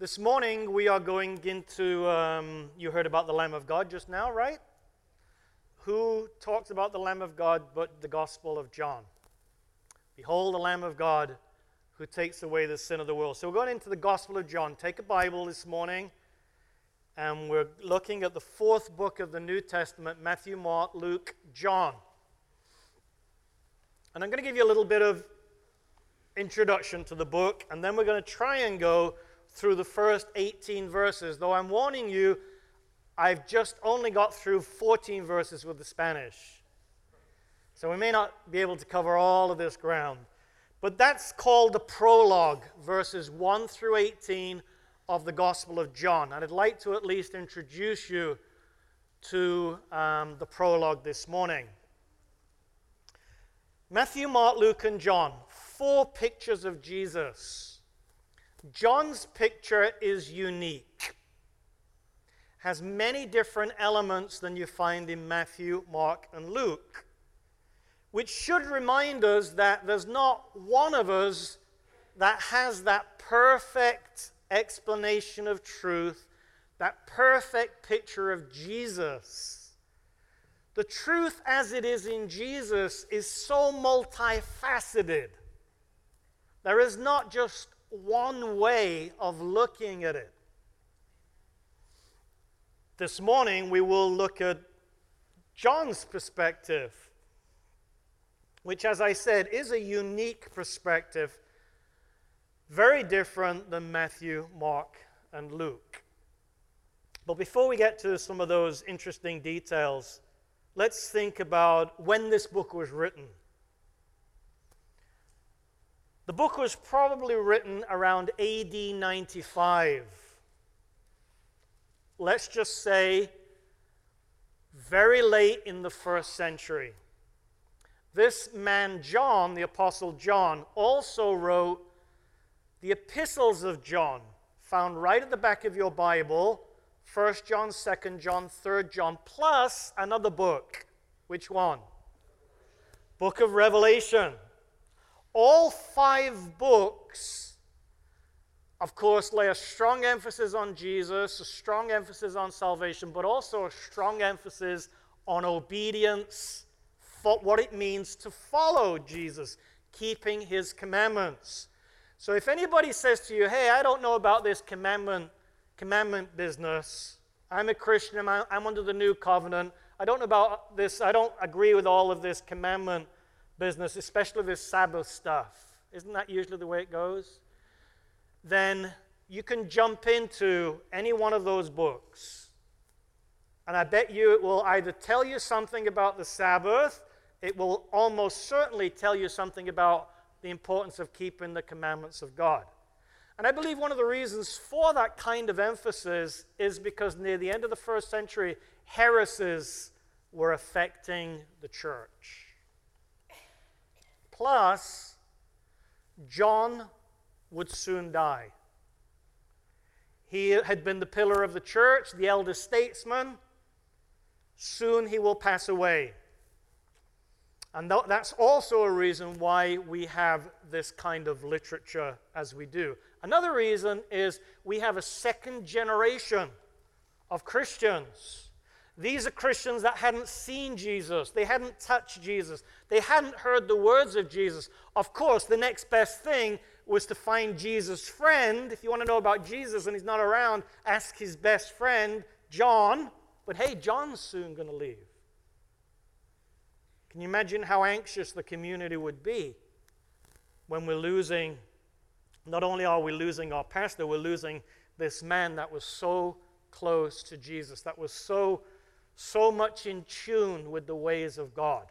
This morning we are going into, um, you heard about the Lamb of God just now, right? Who talks about the Lamb of God but the Gospel of John? Behold the Lamb of God who takes away the sin of the world. So we're going into the Gospel of John. Take a Bible this morning, and we're looking at the fourth book of the New Testament Matthew, Mark, Luke, John. And I'm going to give you a little bit of introduction to the book, and then we're going to try and go through the first 18 verses. Though I'm warning you, I've just only got through 14 verses with the Spanish. So we may not be able to cover all of this ground. But that's called the prologue, verses 1 through 18 of the Gospel of John. And I'd like to at least introduce you to um, the prologue this morning. Matthew, Mark, Luke, and John, four pictures of Jesus. John's picture is unique, has many different elements than you find in Matthew, Mark, and Luke which should remind us that there's not one of us that has that perfect explanation of truth, that perfect picture of Jesus. The truth as it is in Jesus is so multifaceted. There is not just one way of looking at it. This morning we will look at John's perspective which, as I said, is a unique perspective, very different than Matthew, Mark, and Luke. But before we get to some of those interesting details, let's think about when this book was written. The book was probably written around AD 95. Let's just say very late in the first century. This man, John, the Apostle John, also wrote the epistles of John, found right at the back of your Bible 1 John, 2 John, 3 John, plus another book. Which one? Book of Revelation. All five books, of course, lay a strong emphasis on Jesus, a strong emphasis on salvation, but also a strong emphasis on obedience what it means to follow Jesus, keeping his commandments. So if anybody says to you, hey, I don't know about this commandment, commandment business, I'm a Christian, I'm, I'm under the new covenant, I don't know about this, I don't agree with all of this commandment business, especially this Sabbath stuff. Isn't that usually the way it goes? Then you can jump into any one of those books. And I bet you it will either tell you something about the Sabbath it will almost certainly tell you something about the importance of keeping the commandments of God. And I believe one of the reasons for that kind of emphasis is because near the end of the first century, heresies were affecting the church. Plus, John would soon die. He had been the pillar of the church, the elder statesman. Soon he will pass away. And that's also a reason why we have this kind of literature as we do. Another reason is we have a second generation of Christians. These are Christians that hadn't seen Jesus, they hadn't touched Jesus, they hadn't heard the words of Jesus. Of course, the next best thing was to find Jesus' friend. If you want to know about Jesus and he's not around, ask his best friend, John. But hey, John's soon going to leave. Can you imagine how anxious the community would be when we're losing? Not only are we losing our pastor, we're losing this man that was so close to Jesus, that was so, so much in tune with the ways of God.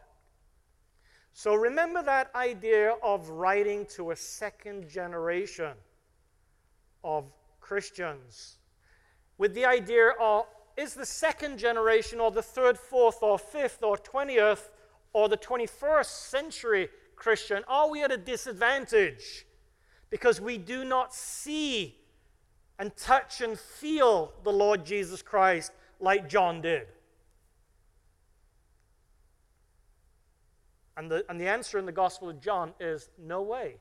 So remember that idea of writing to a second generation of Christians with the idea of is the second generation or the third, fourth, or fifth, or twentieth or the 21st century Christian, are we at a disadvantage because we do not see and touch and feel the Lord Jesus Christ like John did? And the, and the answer in the Gospel of John is no way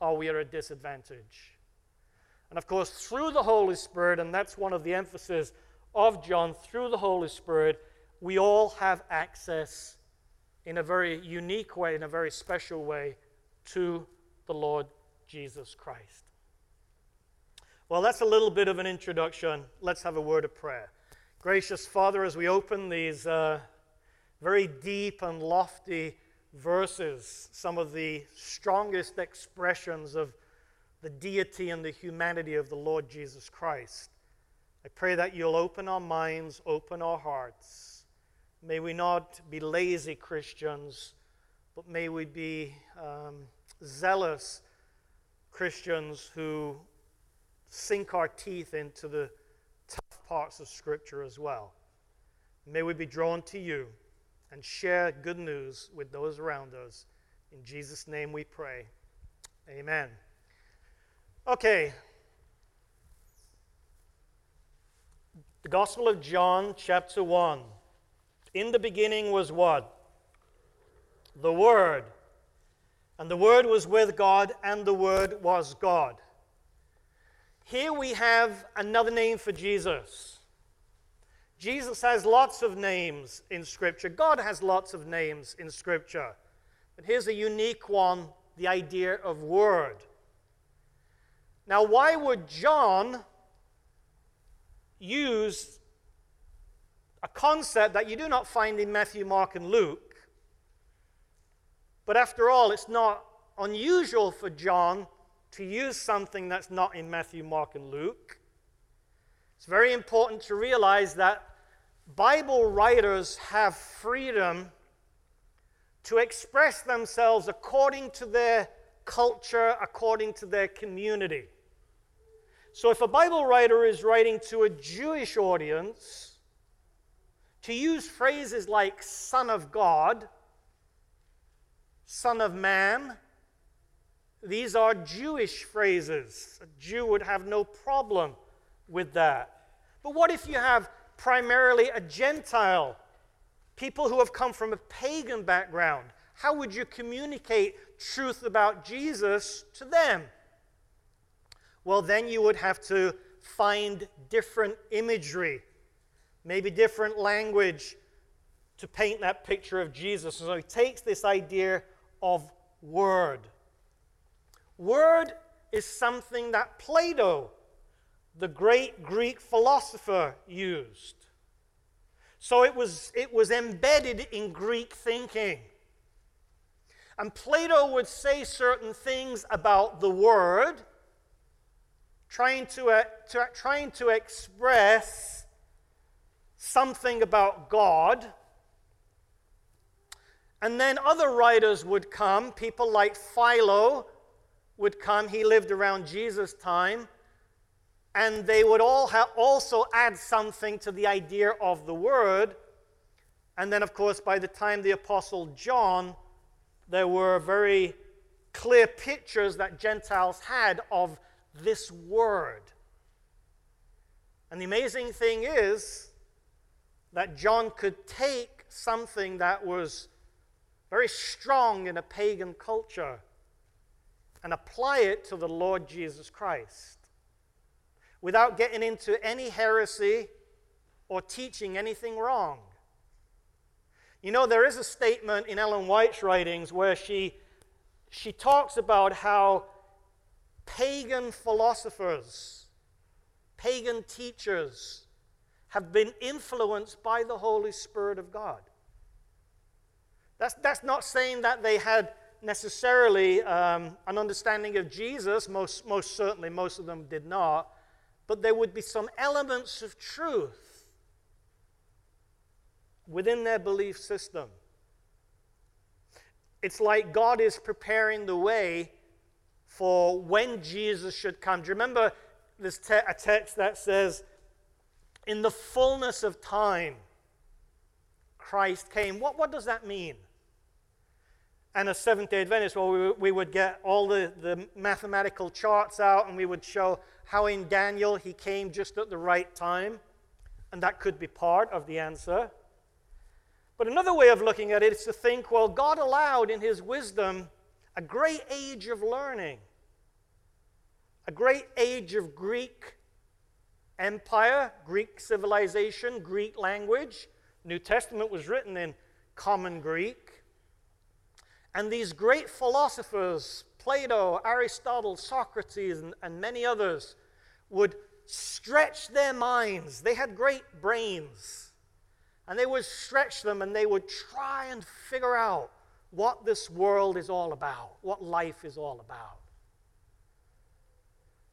are we are at a disadvantage. And of course, through the Holy Spirit, and that's one of the emphases of John, through the Holy Spirit, we all have access in a very unique way, in a very special way, to the Lord Jesus Christ. Well, that's a little bit of an introduction. Let's have a word of prayer. Gracious Father, as we open these uh, very deep and lofty verses, some of the strongest expressions of the deity and the humanity of the Lord Jesus Christ. I pray that you'll open our minds, open our hearts. May we not be lazy Christians, but may we be um, zealous Christians who sink our teeth into the tough parts of Scripture as well. May we be drawn to you and share good news with those around us. In Jesus' name we pray. Amen. Okay. The Gospel of John, chapter 1. In the beginning was what? The Word. And the Word was with God, and the Word was God. Here we have another name for Jesus. Jesus has lots of names in Scripture. God has lots of names in Scripture. But here's a unique one the idea of Word. Now, why would John use a concept that you do not find in Matthew, Mark, and Luke? But after all, it's not unusual for John to use something that's not in Matthew, Mark, and Luke. It's very important to realize that Bible writers have freedom to express themselves according to their culture, according to their community. So if a Bible writer is writing to a Jewish audience, to use phrases like Son of God, Son of Man, these are Jewish phrases. A Jew would have no problem with that. But what if you have primarily a Gentile, people who have come from a pagan background? How would you communicate truth about Jesus to them? well, then you would have to find different imagery, maybe different language to paint that picture of Jesus. So he takes this idea of word. Word is something that Plato, the great Greek philosopher, used. So it was, it was embedded in Greek thinking. And Plato would say certain things about the Word trying to, uh, to, trying to express something about God. And then other writers would come, people like Philo would come. He lived around Jesus' time. And they would all also add something to the idea of the Word. And then, of course, by the time the Apostle John, there were very clear pictures that Gentiles had of this word. And the amazing thing is that John could take something that was very strong in a pagan culture and apply it to the Lord Jesus Christ without getting into any heresy or teaching anything wrong. You know, there is a statement in Ellen White's writings where she, she talks about how pagan philosophers, pagan teachers have been influenced by the Holy Spirit of God. That's, that's not saying that they had necessarily um, an understanding of Jesus, most, most certainly, most of them did not, but there would be some elements of truth within their belief system. It's like God is preparing the way for when Jesus should come. Do you remember this te- a text that says, In the fullness of time, Christ came? What, what does that mean? And a Seventh day Adventist, well, we, we would get all the, the mathematical charts out and we would show how in Daniel he came just at the right time. And that could be part of the answer. But another way of looking at it is to think, well, God allowed in his wisdom a great age of learning a great age of Greek empire, Greek civilization, Greek language. New Testament was written in common Greek. And these great philosophers, Plato, Aristotle, Socrates, and, and many others, would stretch their minds. They had great brains. And they would stretch them and they would try and figure out what this world is all about, what life is all about.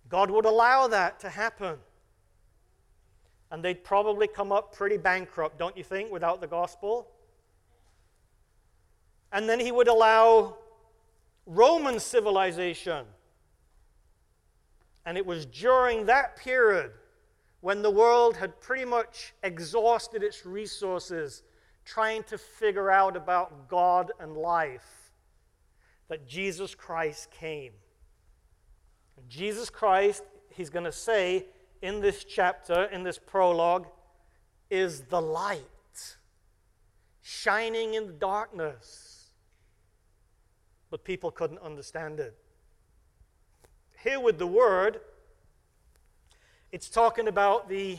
God would allow that to happen. And they'd probably come up pretty bankrupt, don't you think, without the gospel? And then he would allow Roman civilization. And it was during that period when the world had pretty much exhausted its resources trying to figure out about God and life that Jesus Christ came. Jesus Christ, he's going to say in this chapter, in this prologue, is the light shining in the darkness. But people couldn't understand it. Here with the word, it's talking about the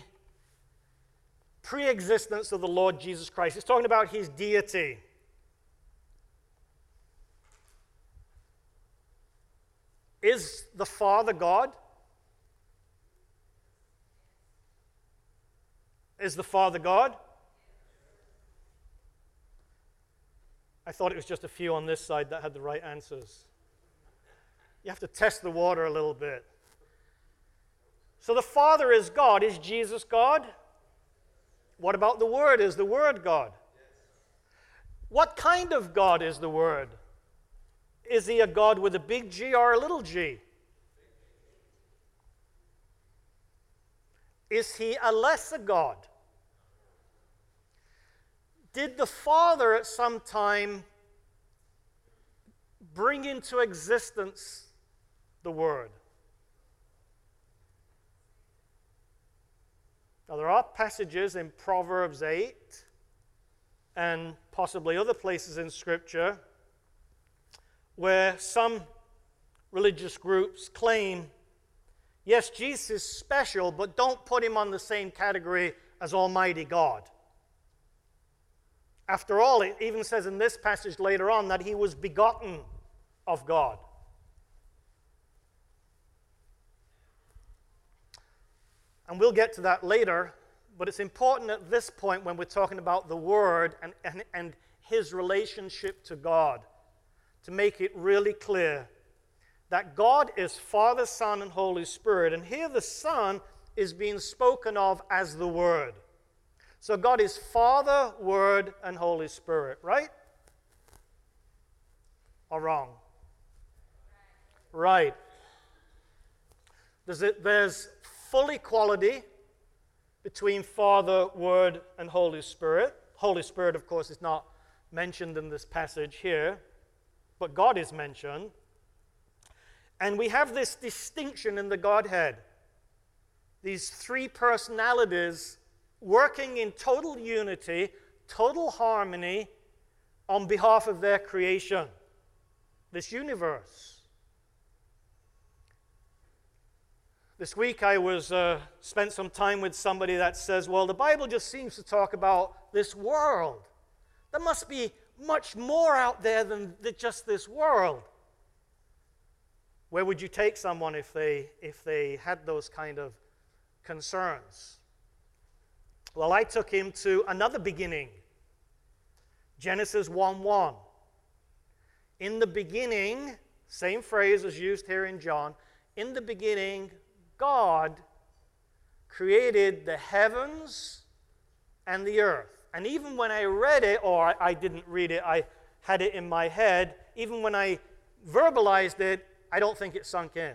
pre existence of the Lord Jesus Christ. It's talking about his deity. Is the Father God? Is the Father God? I thought it was just a few on this side that had the right answers. You have to test the water a little bit. So the Father is God. Is Jesus God? What about the Word? Is the Word God? What kind of God is the Word? Is he a God with a big G or a little g? Is he a lesser God? Did the Father at some time bring into existence the Word? Now, there are passages in Proverbs 8 and possibly other places in Scripture where some religious groups claim yes, Jesus is special, but don't put him on the same category as Almighty God. After all, it even says in this passage later on that he was begotten of God. And we'll get to that later, but it's important at this point when we're talking about the Word and, and, and his relationship to God to make it really clear that God is Father, Son, and Holy Spirit. And here the Son is being spoken of as the Word. So God is Father, Word, and Holy Spirit, right? Or wrong? Right. There's, there's full equality between Father, Word, and Holy Spirit. Holy Spirit, of course, is not mentioned in this passage here, but God is mentioned. And we have this distinction in the Godhead these three personalities working in total unity, total harmony on behalf of their creation, this universe. This week I was uh, spent some time with somebody that says, "Well, the Bible just seems to talk about this world. There must be much more out there than just this world." Where would you take someone if they if they had those kind of concerns? Well, I took him to another beginning. Genesis 1 1. In the beginning, same phrase as used here in John, in the beginning, God created the heavens and the earth. And even when I read it, or I didn't read it, I had it in my head, even when I verbalized it, I don't think it sunk in.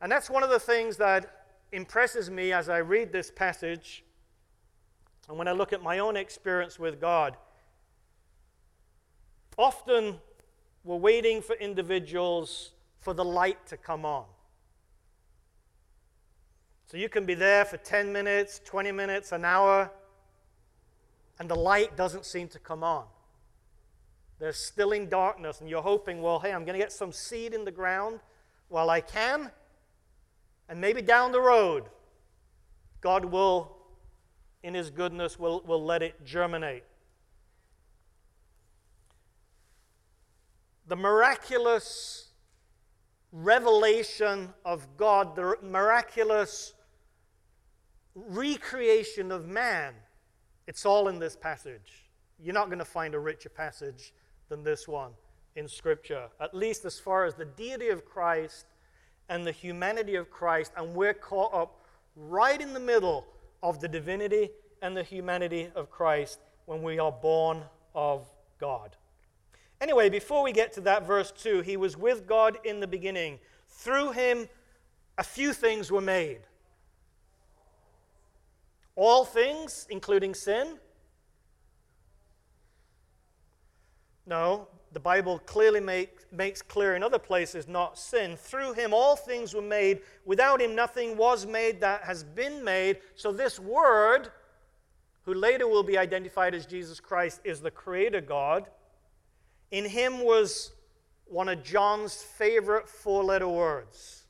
And that's one of the things that impresses me as I read this passage and when I look at my own experience with God. Often we're waiting for individuals for the light to come on. So you can be there for 10 minutes, 20 minutes, an hour, and the light doesn't seem to come on. They're still in darkness, and you're hoping, well, hey, I'm going to get some seed in the ground while I can, and maybe down the road, God will, in His goodness, will, will let it germinate. The miraculous revelation of God, the miraculous recreation of man, it's all in this passage. You're not going to find a richer passage than this one in Scripture, at least as far as the deity of Christ and the humanity of Christ, and we're caught up right in the middle of the divinity and the humanity of Christ when we are born of God. Anyway, before we get to that, verse 2 He was with God in the beginning. Through him, a few things were made. All things, including sin? No, the Bible clearly make, makes clear in other places not sin. Through him all things were made. Without him nothing was made that has been made. So this word, who later will be identified as Jesus Christ, is the Creator God. In him was one of John's favorite four letter words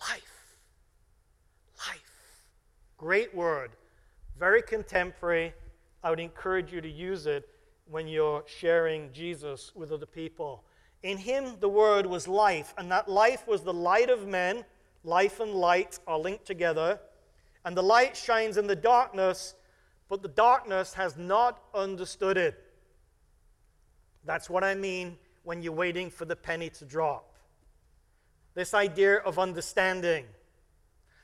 life. Life. Great word. Very contemporary. I would encourage you to use it when you're sharing Jesus with other people. In him, the word was life, and that life was the light of men. Life and light are linked together. And the light shines in the darkness, but the darkness has not understood it. That's what I mean when you're waiting for the penny to drop. This idea of understanding,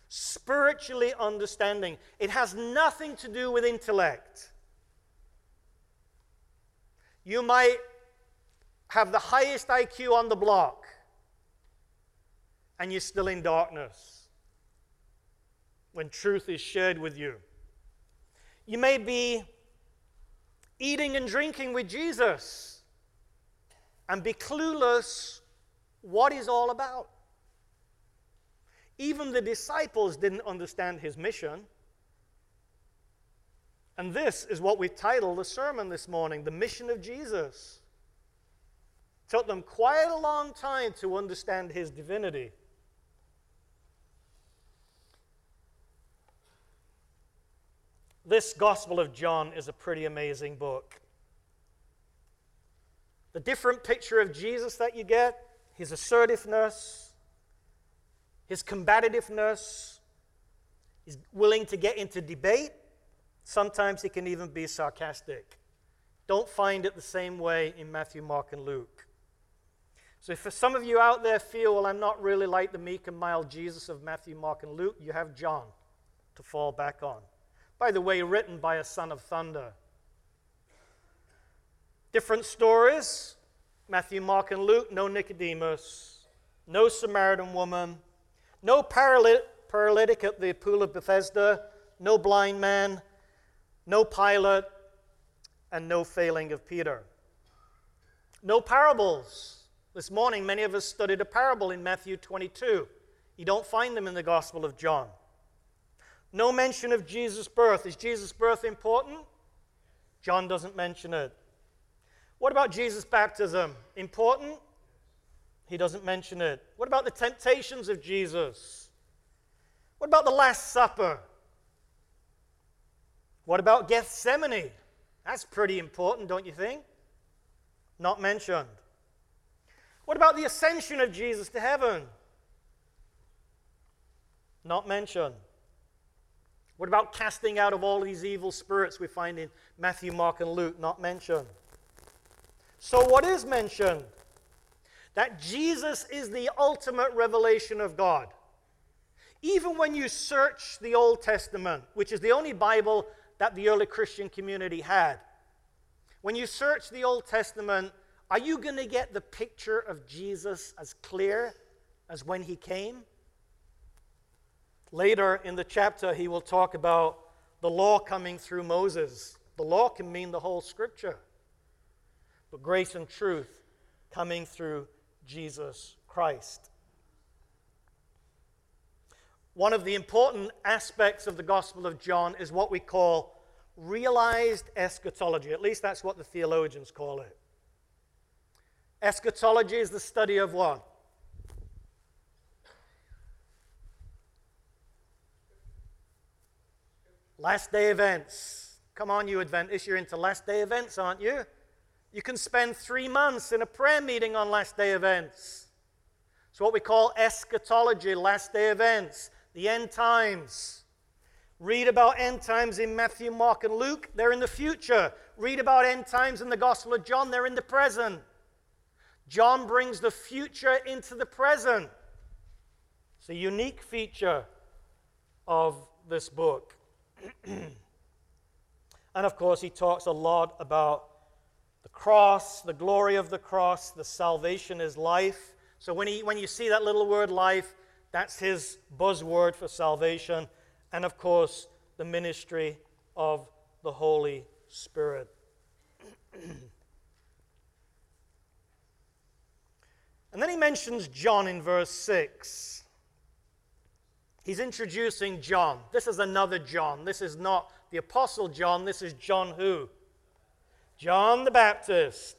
spiritually understanding, it has nothing to do with intellect. You might have the highest IQ on the block, and you're still in darkness when truth is shared with you. You may be eating and drinking with Jesus and be clueless what he's all about. Even the disciples didn't understand his mission. And this is what we titled the sermon this morning The Mission of Jesus. It took them quite a long time to understand his divinity. This Gospel of John is a pretty amazing book. The different picture of Jesus that you get, his assertiveness, his combativeness, he's willing to get into debate. Sometimes he can even be sarcastic. Don't find it the same way in Matthew, Mark, and Luke. So, if some of you out there feel, well, I'm not really like the meek and mild Jesus of Matthew, Mark, and Luke, you have John to fall back on. By the way, written by a son of thunder. Different stories Matthew, Mark, and Luke, no Nicodemus, no Samaritan woman, no paralytic at the pool of Bethesda, no blind man, no Pilate, and no failing of Peter. No parables. This morning, many of us studied a parable in Matthew 22. You don't find them in the Gospel of John. No mention of Jesus' birth. Is Jesus' birth important? John doesn't mention it. What about Jesus' baptism? Important? He doesn't mention it. What about the temptations of Jesus? What about the Last Supper? What about Gethsemane? That's pretty important, don't you think? Not mentioned. What about the ascension of Jesus to heaven? Not mentioned. What about casting out of all these evil spirits we find in Matthew, Mark, and Luke? Not mentioned. So, what is mentioned? That Jesus is the ultimate revelation of God. Even when you search the Old Testament, which is the only Bible that the early Christian community had, when you search the Old Testament, are you going to get the picture of Jesus as clear as when he came? Later in the chapter, he will talk about the law coming through Moses. The law can mean the whole scripture but grace and truth coming through Jesus Christ. One of the important aspects of the Gospel of John is what we call realized eschatology. At least that's what the theologians call it. Eschatology is the study of what? Last day events. Come on, you Adventists, you're into last day events, aren't you? You can spend three months in a prayer meeting on last day events. It's what we call eschatology, last day events, the end times. Read about end times in Matthew, Mark, and Luke, they're in the future. Read about end times in the Gospel of John, they're in the present. John brings the future into the present. It's a unique feature of this book. and of course, he talks a lot about the cross, the glory of the cross, the salvation is life. So when, he, when you see that little word life, that's his buzzword for salvation. And of course, the ministry of the Holy Spirit. and then he mentions John in verse 6. He's introducing John. This is another John. This is not the Apostle John. This is John who? John the Baptist.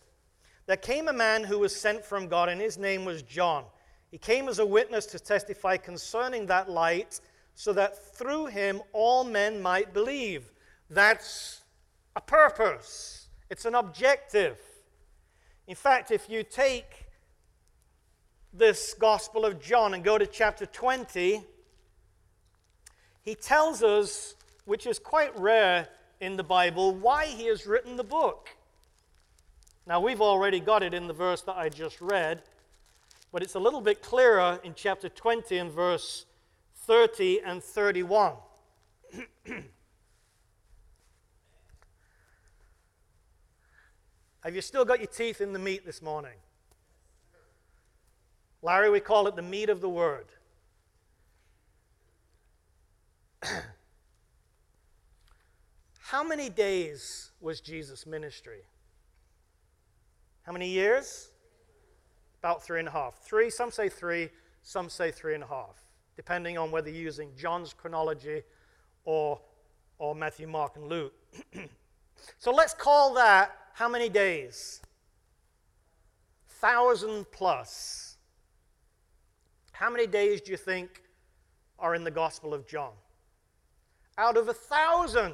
There came a man who was sent from God, and his name was John. He came as a witness to testify concerning that light, so that through him all men might believe. That's a purpose, it's an objective. In fact, if you take this Gospel of John and go to chapter 20, he tells us, which is quite rare in the Bible, why he has written the book. Now, we've already got it in the verse that I just read, but it's a little bit clearer in chapter 20 and verse 30 and 31. Have you still got your teeth in the meat this morning? Larry, we call it the meat of the word. How many days was Jesus' ministry? How many years? About three and a half. Three, some say three, some say three and a half, depending on whether you're using John's chronology or, or Matthew, Mark, and Luke. so let's call that how many days? Thousand plus. How many days do you think are in the Gospel of John? Out of a thousand.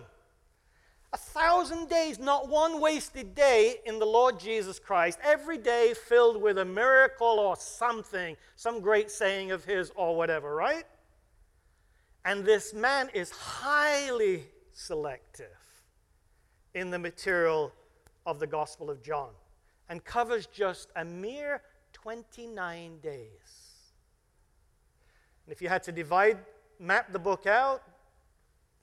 A thousand days, not one wasted day in the Lord Jesus Christ. Every day filled with a miracle or something, some great saying of his or whatever, right? And this man is highly selective in the material of the Gospel of John and covers just a mere 29 days. And if you had to divide, map the book out,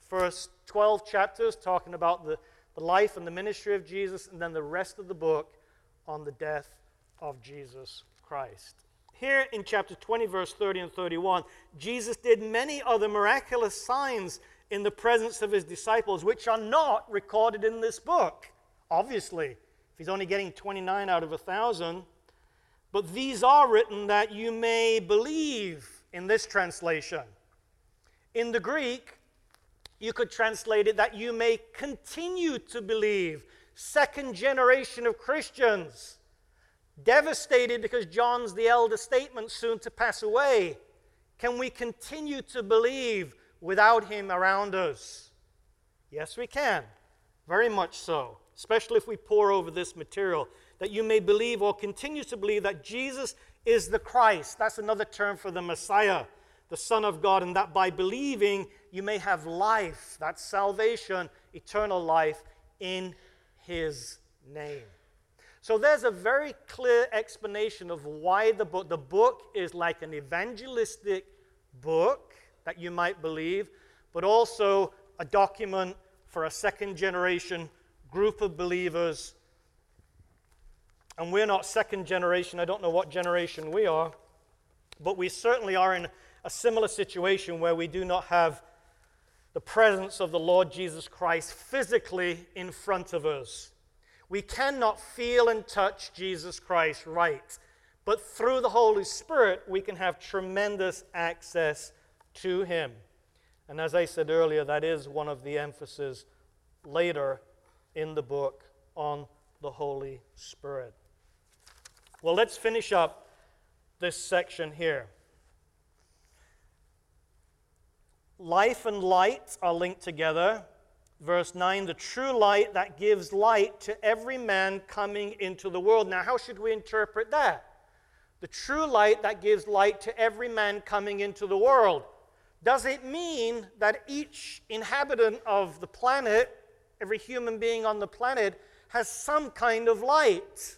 first 12 chapters talking about the, the life and the ministry of Jesus, and then the rest of the book on the death of Jesus Christ. Here in chapter 20, verse 30 and 31, Jesus did many other miraculous signs in the presence of his disciples, which are not recorded in this book. Obviously, if he's only getting 29 out of a thousand. But these are written that you may believe in this translation. In the Greek, you could translate it that you may continue to believe. Second generation of Christians, devastated because John's the elder statement soon to pass away. Can we continue to believe without him around us? Yes, we can. Very much so, especially if we pore over this material. That you may believe or continue to believe that Jesus is the Christ. That's another term for the Messiah the Son of God, and that by believing you may have life, that's salvation, eternal life in His name. So there's a very clear explanation of why the book, the book is like an evangelistic book that you might believe, but also a document for a second generation group of believers. And we're not second generation, I don't know what generation we are, but we certainly are in a similar situation where we do not have the presence of the Lord Jesus Christ physically in front of us. We cannot feel and touch Jesus Christ right, but through the Holy Spirit, we can have tremendous access to Him. And as I said earlier, that is one of the emphases later in the book on the Holy Spirit. Well, let's finish up this section here. Life and light are linked together. Verse 9, the true light that gives light to every man coming into the world. Now, how should we interpret that? The true light that gives light to every man coming into the world. Does it mean that each inhabitant of the planet, every human being on the planet, has some kind of light?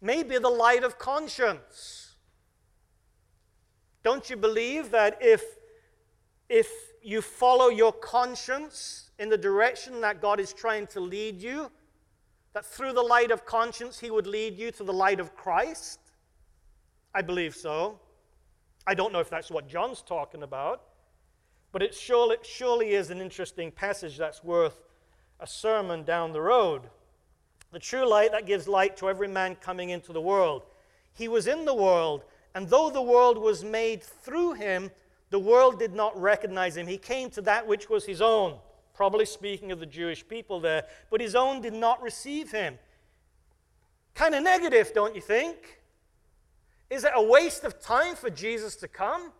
Maybe the light of conscience. Don't you believe that if, if you follow your conscience in the direction that God is trying to lead you, that through the light of conscience, He would lead you to the light of Christ? I believe so. I don't know if that's what John's talking about, but it surely, surely is an interesting passage that's worth a sermon down the road. The true light that gives light to every man coming into the world. He was in the world, and though the world was made through him, the world did not recognize him. He came to that which was his own, probably speaking of the Jewish people there, but his own did not receive him. Kind of negative, don't you think? Is it a waste of time for Jesus to come?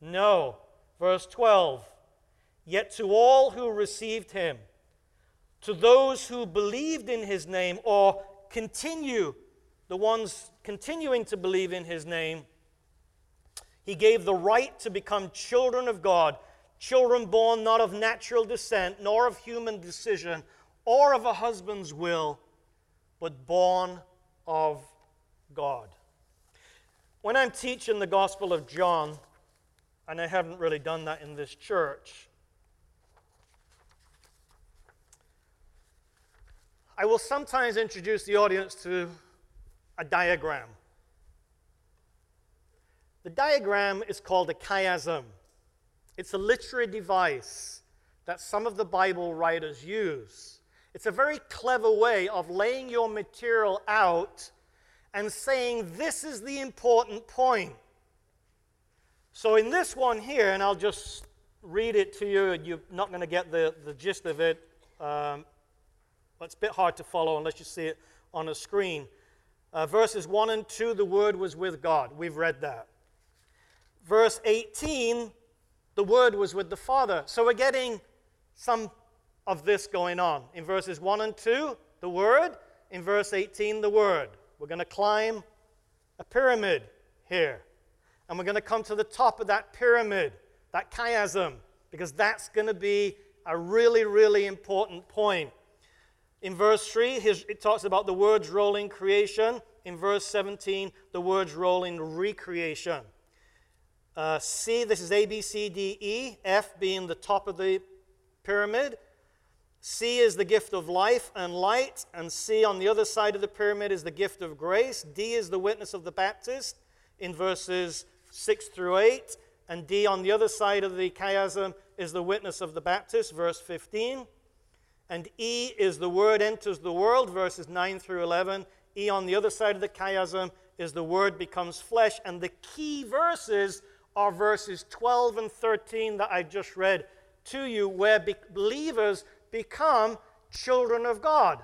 No. Verse 12 Yet to all who received him, to those who believed in his name or continue, the ones continuing to believe in his name, he gave the right to become children of God, children born not of natural descent, nor of human decision, or of a husband's will, but born of God. When I'm teaching the Gospel of John, and I haven't really done that in this church, I will sometimes introduce the audience to a diagram. The diagram is called a chiasm. It's a literary device that some of the Bible writers use. It's a very clever way of laying your material out and saying, This is the important point. So, in this one here, and I'll just read it to you, you're not going to get the, the gist of it. Um, it's a bit hard to follow unless you see it on a screen. Uh, verses 1 and 2, the Word was with God. We've read that. Verse 18, the Word was with the Father. So we're getting some of this going on. In verses 1 and 2, the Word. In verse 18, the Word. We're going to climb a pyramid here. And we're going to come to the top of that pyramid, that chiasm, because that's going to be a really, really important point. In verse 3, his, it talks about the words rolling creation. In verse 17, the words rolling recreation. Uh, C, this is A, B, C, D, E, F being the top of the pyramid. C is the gift of life and light, and C on the other side of the pyramid is the gift of grace. D is the witness of the Baptist in verses 6 through 8, and D on the other side of the chiasm is the witness of the Baptist, verse 15. And E is the word enters the world, verses 9 through 11. E on the other side of the chiasm is the word becomes flesh. And the key verses are verses 12 and 13 that I just read to you, where believers become children of God.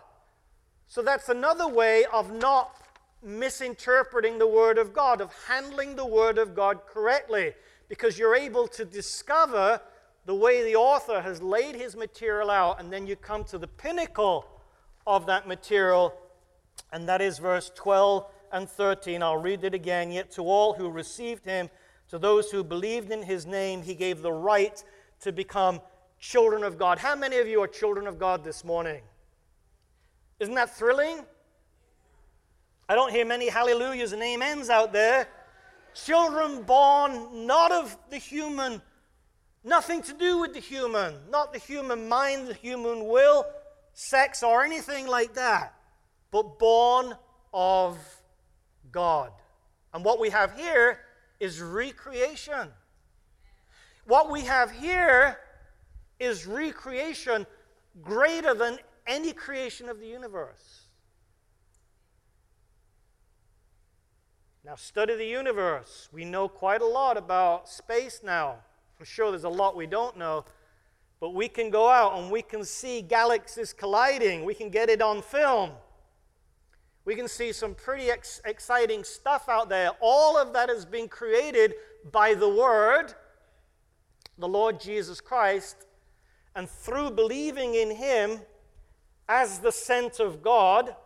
So that's another way of not misinterpreting the Word of God, of handling the Word of God correctly, because you're able to discover the way the author has laid his material out, and then you come to the pinnacle of that material, and that is verse 12 and 13. I'll read it again. Yet to all who received him, to those who believed in his name, he gave the right to become children of God. How many of you are children of God this morning? Isn't that thrilling? I don't hear many hallelujahs and amens out there. Children born not of the human, nothing to do with the human, not the human mind, the human will, sex, or anything like that, but born of God. And what we have here is recreation. What we have here is recreation greater than any creation of the universe. Now, study the universe. We know quite a lot about space now. I'm sure there's a lot we don't know. But we can go out and we can see galaxies colliding. We can get it on film. We can see some pretty ex- exciting stuff out there. All of that has been created by the Word, the Lord Jesus Christ, and through believing in Him as the sent of God,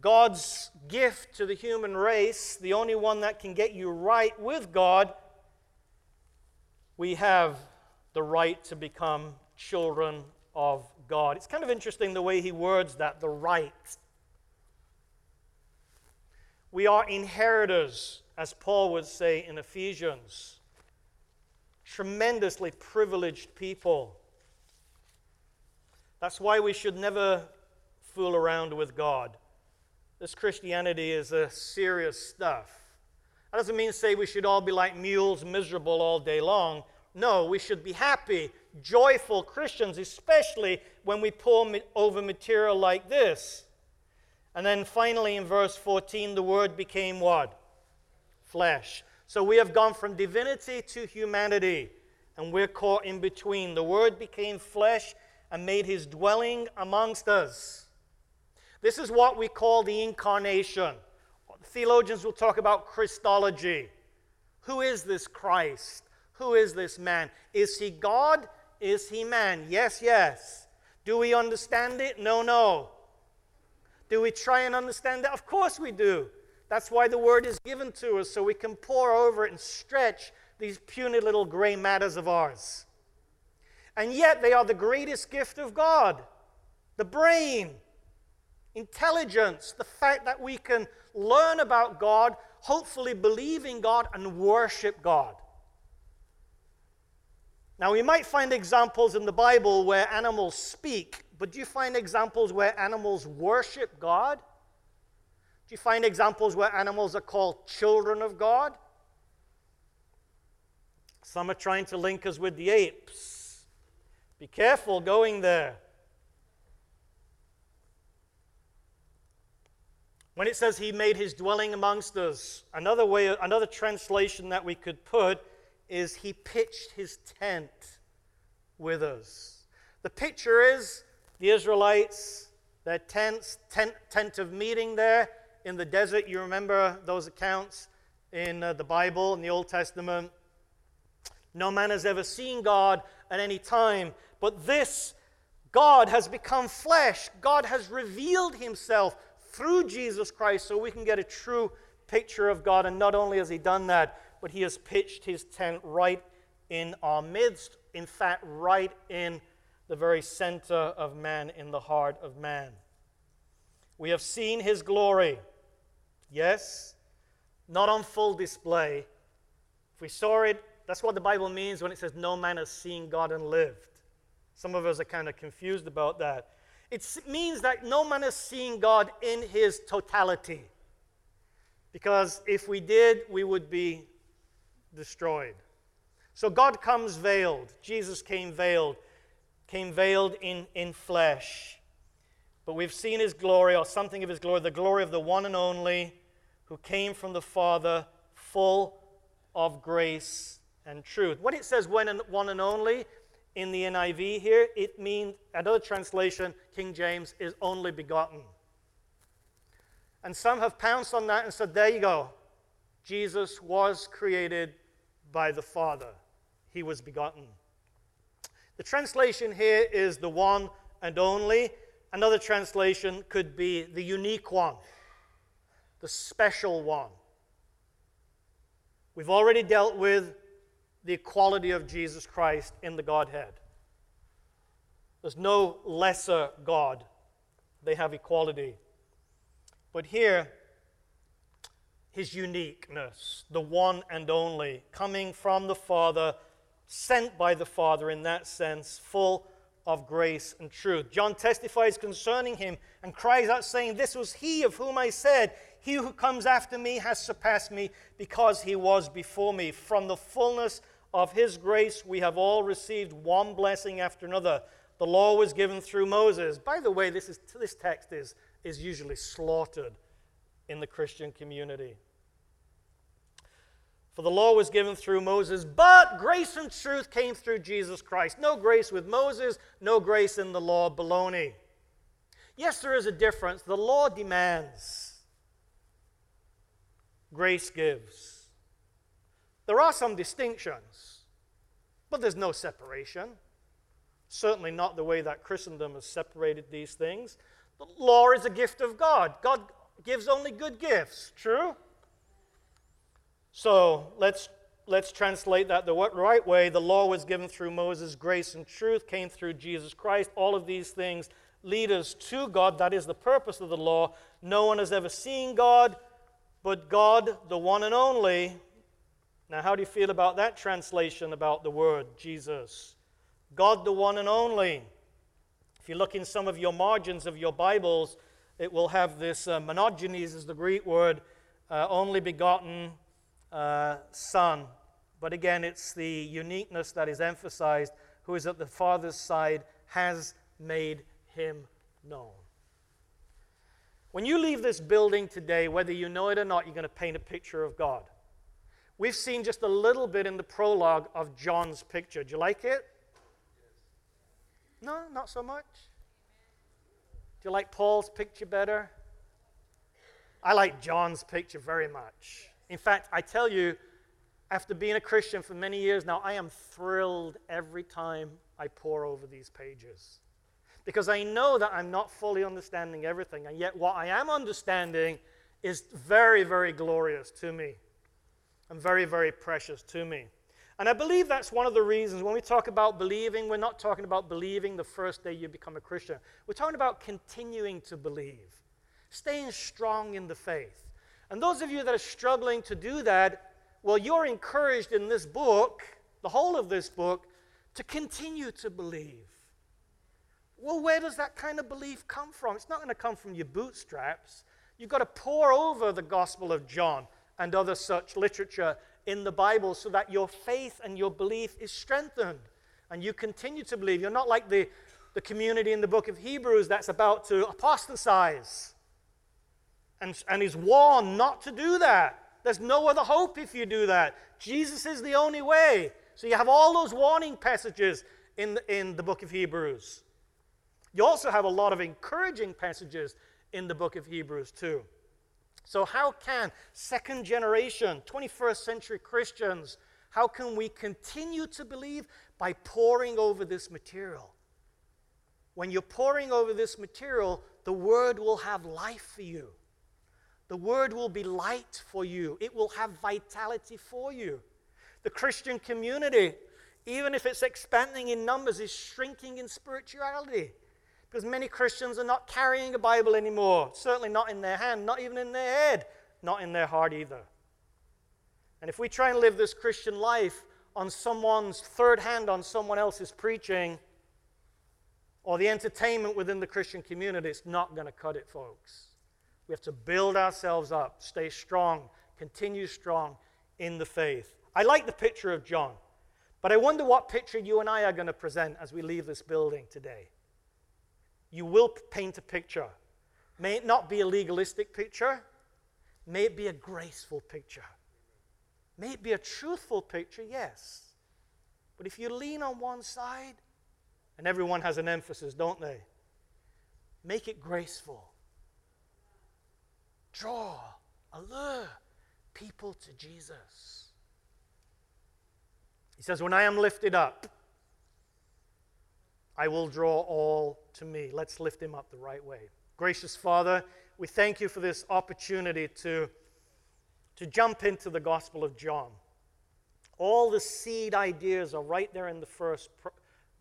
God's gift to the human race, the only one that can get you right with God, we have the right to become children of God. It's kind of interesting the way he words that the right. We are inheritors, as Paul would say in Ephesians. Tremendously privileged people. That's why we should never fool around with God. This Christianity is a serious stuff. That doesn't mean say we should all be like mules, miserable all day long. No, we should be happy, joyful Christians, especially when we pore over material like this. And then finally, in verse 14, the word became what? Flesh. So we have gone from divinity to humanity, and we're caught in between. The word became flesh and made his dwelling amongst us. This is what we call the incarnation. Theologians will talk about Christology. Who is this Christ? Who is this man? Is he God? Is he man? Yes, yes. Do we understand it? No, no. Do we try and understand that? Of course we do. That's why the word is given to us, so we can pore over it and stretch these puny little gray matters of ours. And yet they are the greatest gift of God the brain, intelligence, the fact that we can learn about God, hopefully believe in God, and worship God. Now, we might find examples in the Bible where animals speak, but do you find examples where animals worship God? Do you find examples where animals are called children of God? Some are trying to link us with the apes. Be careful going there. When it says he made his dwelling amongst us, another way, another translation that we could put is he pitched his tent with us. The picture is the Israelites, their tents, tent, tent of meeting there in the desert. You remember those accounts in uh, the Bible, in the Old Testament. No man has ever seen God at any time, but this God has become flesh. God has revealed himself through Jesus Christ so we can get a true picture of God. And not only has he done that, but he has pitched his tent right in our midst, in fact, right in the very center of man, in the heart of man. We have seen his glory. Yes, not on full display. If we saw it, that's what the Bible means when it says, No man has seen God and lived. Some of us are kind of confused about that. It means that no man has seen God in his totality. Because if we did, we would be destroyed. So God comes veiled. Jesus came veiled, came veiled in, in flesh. But we've seen his glory, or something of his glory, the glory of the one and only who came from the Father, full of grace and truth. When it says when and, one and only in the NIV here, it means, another translation, King James, is only begotten. And some have pounced on that and said, there you go. Jesus was created by the Father, he was begotten. The translation here is the one and only. Another translation could be the unique one, the special one. We've already dealt with the equality of Jesus Christ in the Godhead. There's no lesser God, they have equality. But here, his uniqueness, the one and only, coming from the Father, sent by the Father in that sense, full of grace and truth. John testifies concerning him and cries out, saying, This was he of whom I said, He who comes after me has surpassed me because he was before me. From the fullness of his grace, we have all received one blessing after another. The law was given through Moses. By the way, this, is, this text is, is usually slaughtered in the Christian community. For the law was given through Moses, but grace and truth came through Jesus Christ. No grace with Moses, no grace in the law. Baloney. Yes, there is a difference. The law demands, grace gives. There are some distinctions, but there's no separation. Certainly not the way that Christendom has separated these things. The law is a gift of God. God gives only good gifts. True? So let's, let's translate that the right way. The law was given through Moses, grace and truth came through Jesus Christ. All of these things lead us to God. That is the purpose of the law. No one has ever seen God, but God, the one and only. Now, how do you feel about that translation about the word Jesus? God, the one and only. If you look in some of your margins of your Bibles, it will have this uh, monogenes, is the Greek word, uh, only begotten uh, Son. But again, it's the uniqueness that is emphasized, who is at the Father's side, has made him known. When you leave this building today, whether you know it or not, you're going to paint a picture of God. We've seen just a little bit in the prologue of John's picture. Do you like it? No, not so much. Do you like Paul's picture better? I like John's picture very much. In fact, I tell you, after being a Christian for many years now, I am thrilled every time I pore over these pages. Because I know that I'm not fully understanding everything, and yet what I am understanding is very, very glorious to me and very, very precious to me. And I believe that's one of the reasons when we talk about believing, we're not talking about believing the first day you become a Christian. We're talking about continuing to believe, staying strong in the faith. And those of you that are struggling to do that, well, you're encouraged in this book, the whole of this book, to continue to believe. Well, where does that kind of belief come from? It's not going to come from your bootstraps. You've got to pore over the Gospel of John and other such literature in the Bible so that your faith and your belief is strengthened and you continue to believe. You're not like the, the community in the book of Hebrews that's about to apostatize and, and is warned not to do that. There's no other hope if you do that. Jesus is the only way. So you have all those warning passages in the, in the book of Hebrews. You also have a lot of encouraging passages in the book of Hebrews, too. So, how can second generation, 21st century Christians, how can we continue to believe? By poring over this material. When you're poring over this material, the Word will have life for you. The Word will be light for you. It will have vitality for you. The Christian community, even if it's expanding in numbers, is shrinking in spirituality. Because many Christians are not carrying a Bible anymore, certainly not in their hand, not even in their head, not in their heart either. And if we try and live this Christian life on someone's third hand, on someone else's preaching, or the entertainment within the Christian community, it's not going to cut it, folks. We have to build ourselves up, stay strong, continue strong in the faith. I like the picture of John, but I wonder what picture you and I are going to present as we leave this building today you will paint a picture. May it not be a legalistic picture, may it be a graceful picture. May it be a truthful picture, yes. But if you lean on one side, and everyone has an emphasis, don't they? Make it graceful. Draw, allure people to Jesus. He says, When I am lifted up, I will draw all to me. Let's lift him up the right way. Gracious Father, we thank you for this opportunity to, to jump into the Gospel of John. All the seed ideas are right there in the first pro-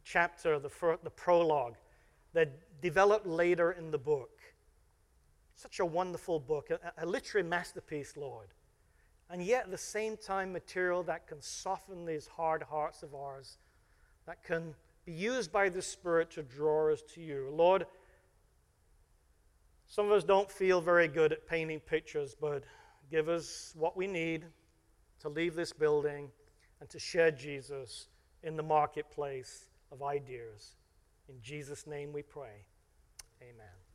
chapter, the, fir- the prologue, that develop later in the book. Such a wonderful book, a, a literary masterpiece, Lord. And yet, at the same time, material that can soften these hard hearts of ours, that can be used by the Spirit to draw us to you. Lord, some of us don't feel very good at painting pictures, but give us what we need to leave this building and to share Jesus in the marketplace of ideas. In Jesus' name we pray. Amen.